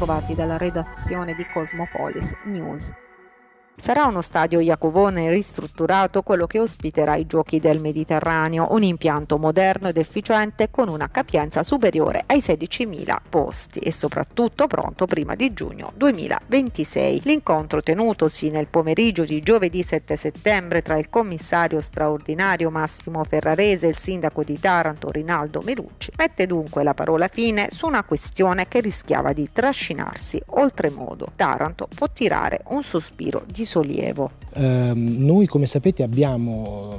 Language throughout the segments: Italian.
trovati dalla redazione di Cosmopolis News. Sarà uno stadio Iacovone ristrutturato quello che ospiterà i giochi del Mediterraneo, un impianto moderno ed efficiente con una capienza superiore ai 16.000 posti e soprattutto pronto prima di giugno 2026. L'incontro tenutosi nel pomeriggio di giovedì 7 settembre tra il commissario straordinario Massimo Ferrarese e il sindaco di Taranto Rinaldo Melucci mette dunque la parola fine su una questione che rischiava di trascinarsi oltremodo. Taranto può tirare un sospiro di sollievo. Eh, noi come sapete abbiamo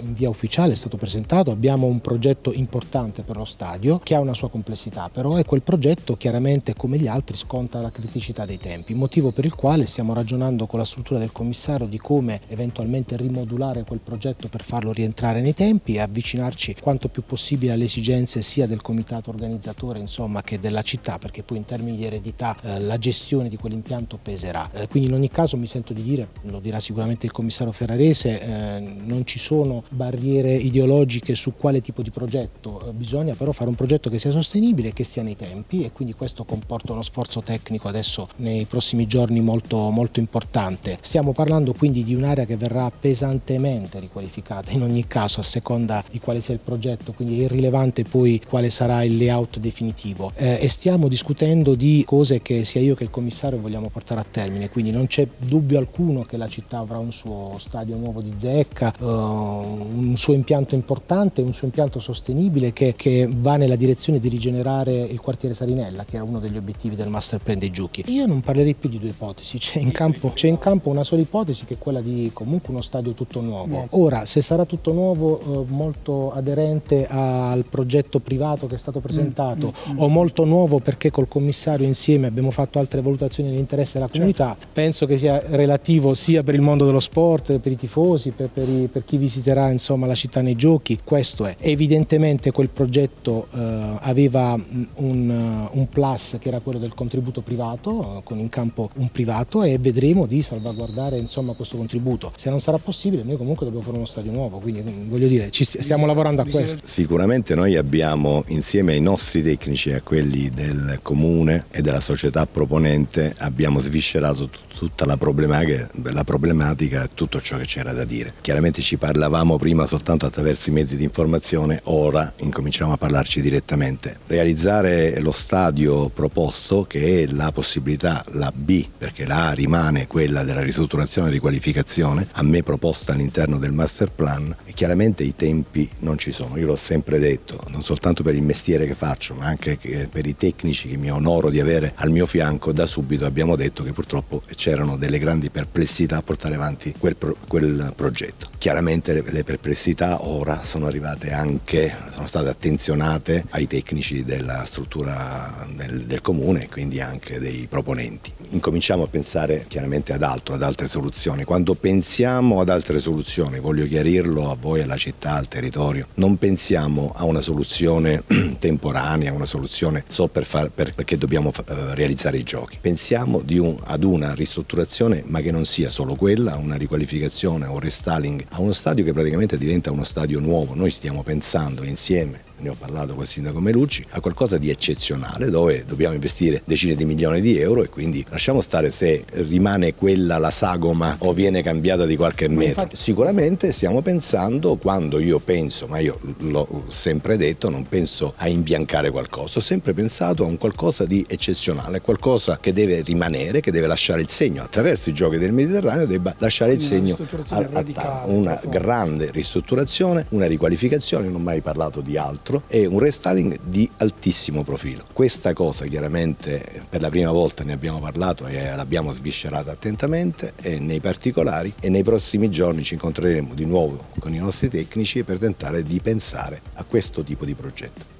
in via ufficiale è stato presentato, abbiamo un progetto importante per lo stadio che ha una sua complessità, però è quel progetto chiaramente come gli altri sconta la criticità dei tempi, motivo per il quale stiamo ragionando con la struttura del commissario di come eventualmente rimodulare quel progetto per farlo rientrare nei tempi e avvicinarci quanto più possibile alle esigenze sia del comitato organizzatore insomma, che della città, perché poi in termini di eredità eh, la gestione di quell'impianto peserà. Eh, quindi in ogni caso mi sento di dire, lo dirà sicuramente il commissario Ferrarese, eh, non ci sono barriere ideologiche su quale tipo di progetto, eh, bisogna però fare un progetto che sia sostenibile, che stia nei tempi e quindi questo comporta uno sforzo tecnico adesso nei prossimi giorni molto, molto importante. Stiamo parlando quindi di un'area che verrà pesantemente riqualificata in ogni caso a seconda di quale sia il progetto, quindi è irrilevante poi quale sarà il layout definitivo eh, e stiamo discutendo di cose che sia io che il commissario vogliamo portare a termine, quindi non c'è dubbio alcuno che la città avrà un suo stadio nuovo di zecca, uh, un suo impianto importante, un suo impianto sostenibile che, che, va nella direzione di rigenerare il quartiere Sarinella, che era uno degli obiettivi del master plan dei giochi. Io non parlerei più di due ipotesi, c'è in campo, c'è in campo una sola ipotesi che è quella di comunque uno stadio tutto nuovo. Ora, se sarà tutto nuovo, eh, molto aderente al progetto privato che è stato presentato mm, mm, mm. o molto nuovo perché col commissario insieme abbiamo fatto altre valutazioni nell'interesse della certo. comunità, certo. penso che sia relativo sia per il mondo dello sport, per i tifosi, per, per, i, per chi visiterà insomma, la città nei giochi, questo è. Evidentemente quel progetto eh, aveva mm, un, uh, un, plus che era quello del contributo privato, eh, con in campo un privato e vedremo di salvaguardare insomma, questo contributo. Se non sarà possibile noi comunque dobbiamo fare uno stadio nuovo, quindi mm, voglio dire ci stiamo lavorando a questo. Sicuramente noi abbiamo insieme ai nostri tecnici e a quelli del comune e della società proponente abbiamo sviscerato tutta la problematica, la problematica e tutto ciò che c'era da dire. Chiaramente ci parlavamo prima soltanto attraverso i mezzi di informazione, ora incominciamo a parlarci direttamente. Realizzare lo stadio proposto, che è la possibilità, la B, perché la A rimane quella della ristrutturazione e riqualificazione, a me proposta all'interno del master plan, e chiaramente i tempi non ci sono. Io l'ho sempre detto, non soltanto per il mestiere che faccio, ma anche per i tecnici che mi onoro di avere al mio fianco, da subito abbiamo detto che purtroppo c'erano delle grandi perplessità a portare avanti quel, pro, quel progetto. Chiaramente le, le perplessità ora sono arrivate anche, sono state attenzionate ai tecnici della struttura del, del comune e quindi anche dei proponenti. Incominciamo a pensare chiaramente ad altro, ad altre soluzioni. Quando pensiamo ad altre soluzioni, voglio chiarirlo a voi, alla città, al territorio, non pensiamo a una soluzione temporanea, una soluzione solo per far, per, perché dobbiamo uh, realizzare i giochi. Pensiamo un, ad una ristrutturazione ma che non sia solo quella, una riqualificazione o un restyling a uno stadio che praticamente diventa uno stadio nuovo. Noi stiamo pensando insieme ne ho parlato con il sindaco Melucci, a qualcosa di eccezionale dove dobbiamo investire decine di milioni di euro e quindi lasciamo stare se rimane quella la sagoma o viene cambiata di qualche metro. Sicuramente stiamo pensando, quando io penso, ma io l'ho sempre detto, non penso a imbiancare qualcosa, ho sempre pensato a un qualcosa di eccezionale, qualcosa che deve rimanere, che deve lasciare il segno, attraverso i giochi del Mediterraneo debba lasciare il segno a, a, una grande ristrutturazione, una riqualificazione, non ho mai parlato di altro altro è un restyling di altissimo profilo. Questa cosa chiaramente per la prima volta ne abbiamo parlato e l'abbiamo sviscerata attentamente e nei particolari e nei prossimi giorni ci incontreremo di nuovo con i nostri tecnici per tentare di pensare a questo tipo di progetto.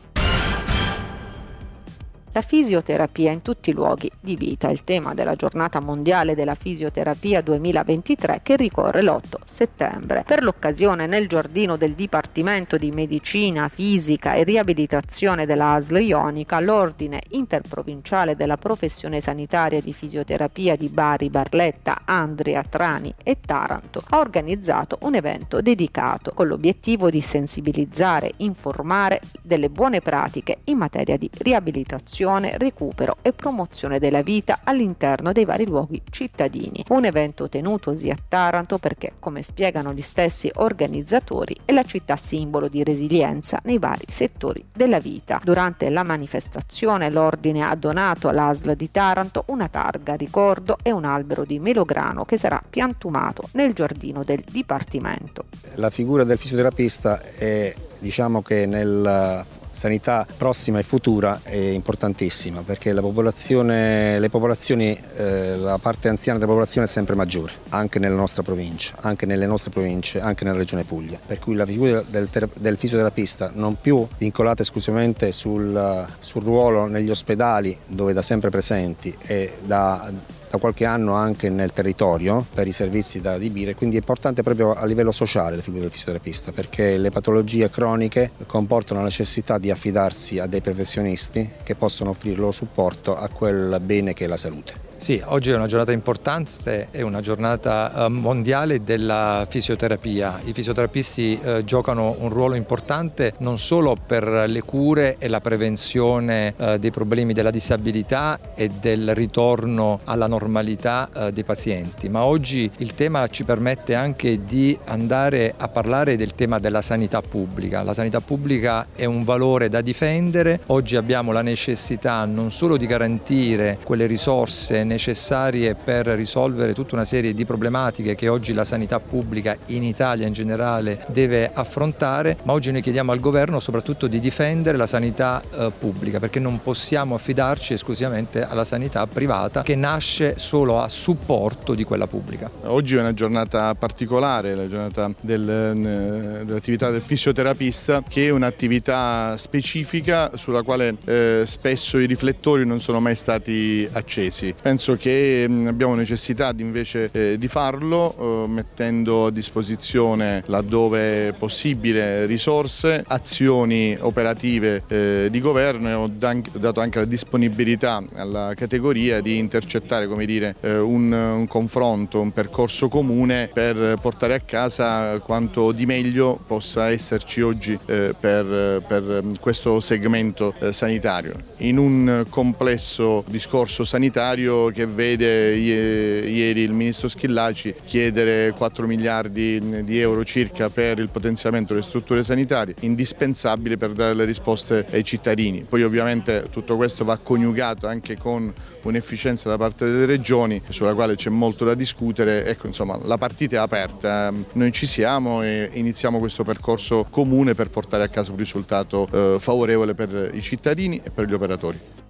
La fisioterapia in tutti i luoghi di vita, il tema della giornata mondiale della fisioterapia 2023 che ricorre l'8 settembre. Per l'occasione nel giardino del Dipartimento di Medicina, Fisica e Riabilitazione della ASL Ionica, l'Ordine Interprovinciale della Professione Sanitaria di Fisioterapia di Bari, Barletta, Andria, Trani e Taranto ha organizzato un evento dedicato con l'obiettivo di sensibilizzare, informare delle buone pratiche in materia di riabilitazione prevenzione, recupero e promozione della vita all'interno dei vari luoghi cittadini. Un evento tenutosi a Taranto perché, come spiegano gli stessi organizzatori, è la città simbolo di resilienza nei vari settori della vita. Durante la manifestazione l'ordine ha donato all'ASL di Taranto una targa ricordo e un albero di melograno che sarà piantumato nel giardino del Dipartimento. La figura del fisioterapista è diciamo che nella sanità prossima e futura è importantissima perché la popolazione, eh, la parte anziana della popolazione è sempre maggiore, anche nella nostra provincia, anche nelle nostre province, anche nella regione Puglia. Per cui la figura del, del fisioterapista non più vincolata esclusivamente sul, sul ruolo negli ospedali dove da sempre presenti e da da qualche anno anche nel territorio per i servizi da adibire, quindi è importante proprio a livello sociale la figura del fisioterapista perché le patologie croniche comportano la necessità di affidarsi a dei professionisti che possono offrire loro supporto a quel bene che è la salute. Sì, oggi è una giornata importante, è una giornata eh, mondiale della fisioterapia. I fisioterapisti eh, giocano un ruolo importante non solo per le cure e la prevenzione eh, dei problemi della disabilità e del ritorno alla normalità eh, dei pazienti, ma oggi il tema ci permette anche di andare a parlare del tema della sanità pubblica. La sanità pubblica è un valore da difendere, oggi abbiamo la necessità non solo di garantire quelle risorse necessarie per risolvere tutta una serie di problematiche che oggi la sanità pubblica in Italia in generale deve affrontare, ma oggi noi chiediamo al governo soprattutto di difendere la sanità eh, pubblica perché non possiamo affidarci esclusivamente alla sanità privata che nasce solo a supporto di quella pubblica. Oggi è una giornata particolare, la giornata del, eh, dell'attività del fisioterapista che è un'attività specifica sulla quale eh, spesso i riflettori non sono mai stati accesi. Penso penso che mm, abbiamo necessità di invece eh, di farlo eh, mettendo a disposizione laddove possibile risorse, azioni operative eh, di governo e ho dato anche la disponibilità alla categoria di intercettare dire, eh, un, un, confronto, un percorso comune per portare a casa quanto di meglio possa esserci oggi eh, per, per, mm, questo segmento eh, sanitario. In un complesso discorso sanitario che vede ieri il ministro Schillaci chiedere 4 miliardi di euro circa per il potenziamento delle strutture sanitarie, indispensabili per dare le risposte ai cittadini. Poi ovviamente tutto questo va coniugato anche con un'efficienza da parte delle regioni sulla quale c'è molto da discutere. Ecco, insomma, la partita è aperta, noi ci siamo e iniziamo questo percorso comune per portare a casa un risultato eh, favorevole per i cittadini e per gli operatori.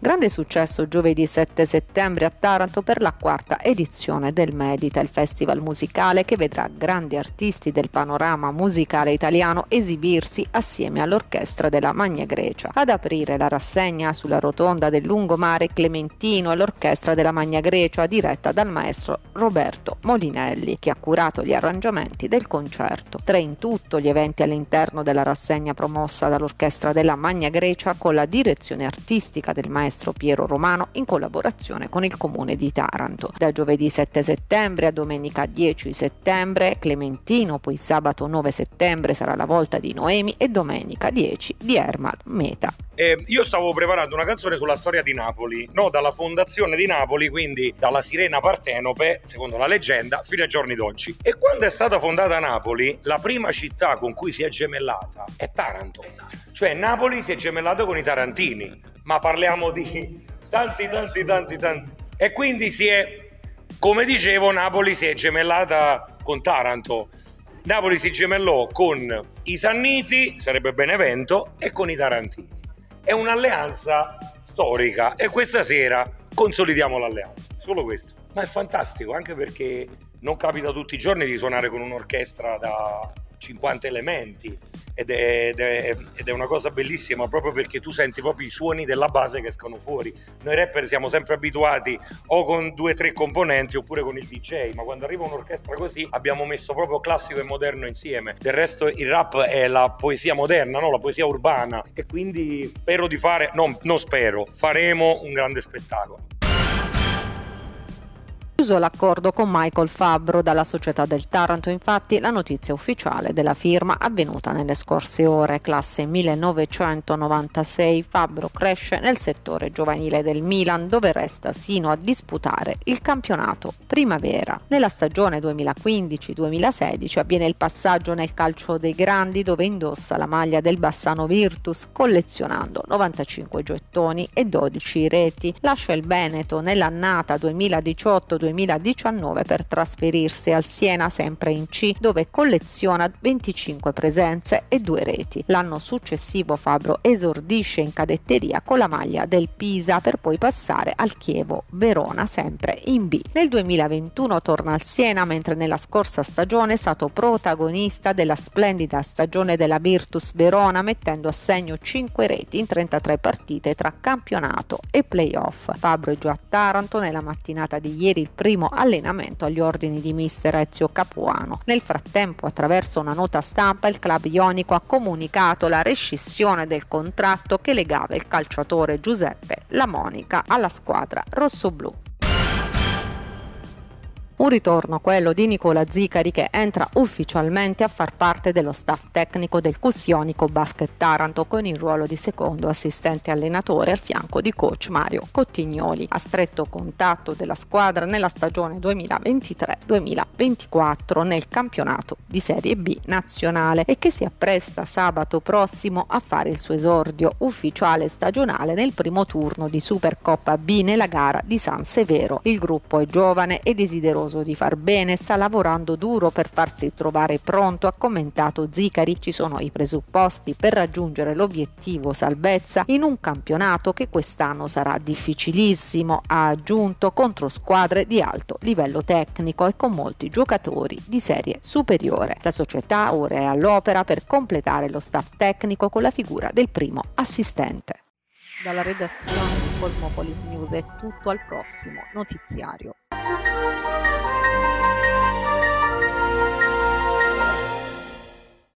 Grande successo giovedì 7 settembre a Taranto per la quarta edizione del Medita, il festival musicale che vedrà grandi artisti del panorama musicale italiano esibirsi assieme all'orchestra della Magna Grecia. Ad aprire la rassegna sulla rotonda del lungomare Clementino e l'orchestra della Magna Grecia diretta dal maestro Roberto Molinelli che ha curato gli arrangiamenti del concerto. Tre in tutto gli eventi all'interno della rassegna promossa dall'orchestra della Magna Grecia con la direzione artistica del maestro maestro Piero Romano in collaborazione con il comune di Taranto. Da giovedì 7 settembre a domenica 10 settembre Clementino, poi sabato 9 settembre sarà la volta di Noemi e domenica 10 di Ermal Meta. Eh, io stavo preparando una canzone sulla storia di Napoli, no? dalla fondazione di Napoli, quindi dalla sirena Partenope, secondo la leggenda, fino ai giorni d'oggi. E quando è stata fondata Napoli, la prima città con cui si è gemellata è Taranto. Esatto. Cioè Napoli si è gemellata con i tarantini ma parliamo di tanti, tanti, tanti, tanti. E quindi si è, come dicevo, Napoli si è gemellata con Taranto. Napoli si gemellò con i Sanniti, sarebbe Benevento, e con i Tarantini. È un'alleanza storica e questa sera consolidiamo l'alleanza. Solo questo. Ma è fantastico anche perché non capita tutti i giorni di suonare con un'orchestra da 50 elementi ed è, ed, è, ed è, una cosa bellissima proprio perché tu senti proprio i suoni della base che escono fuori. Noi rapper siamo sempre abituati o con due o tre componenti oppure con il DJ, ma quando arriva un'orchestra così abbiamo messo proprio classico e moderno insieme. Del resto il rap è la poesia moderna, no? la poesia urbana e quindi spero di fare, no, non spero, faremo un grande spettacolo. Chiuso l'accordo con Michael Fabbro dalla società del Taranto, infatti, la notizia ufficiale della firma avvenuta nelle scorse ore. Classe 1996, Fabbro cresce nel settore giovanile del Milan, dove resta sino a disputare il campionato primavera. Nella stagione 2015-2016 avviene il passaggio nel calcio dei grandi, dove indossa la maglia del Bassano Virtus, collezionando 95 gettoni e 12 reti. Lascia il Veneto nell'annata 2018 2019 per trasferirsi al Siena sempre in C dove colleziona 25 presenze e due reti. L'anno successivo Fabro esordisce in cadetteria con la maglia del Pisa per poi passare al Chievo Verona sempre in B. Nel 2021 torna al Siena mentre nella scorsa stagione è stato protagonista della splendida stagione della Virtus Verona mettendo a segno 5 reti in 33 partite tra campionato e playoff. Fabro è già a Taranto nella mattinata di ieri il primo allenamento agli ordini di mister Ezio Capuano. Nel frattempo, attraverso una nota stampa, il club ionico ha comunicato la rescissione del contratto che legava il calciatore Giuseppe La Monica alla squadra rossoblù. Un ritorno, quello di Nicola Zicari che entra ufficialmente a far parte dello staff tecnico del Cusionico Basket Taranto con il ruolo di secondo assistente allenatore al fianco di coach Mario Cottignoli. A stretto contatto della squadra nella stagione 2023-2024 nel campionato di Serie B nazionale e che si appresta sabato prossimo a fare il suo esordio ufficiale stagionale nel primo turno di Supercoppa B nella gara di San Severo. Il gruppo è giovane e desideroso desideroso di far bene, sta lavorando duro per farsi trovare pronto, ha commentato Zicari, ci sono i presupposti per raggiungere l'obiettivo salvezza in un campionato che quest'anno sarà difficilissimo, ha aggiunto contro squadre di alto livello tecnico e con molti giocatori di serie superiore. La società ora è all'opera per completare lo staff tecnico con la figura del primo assistente. Dalla redazione di Cosmopolis News è tutto al prossimo notiziario.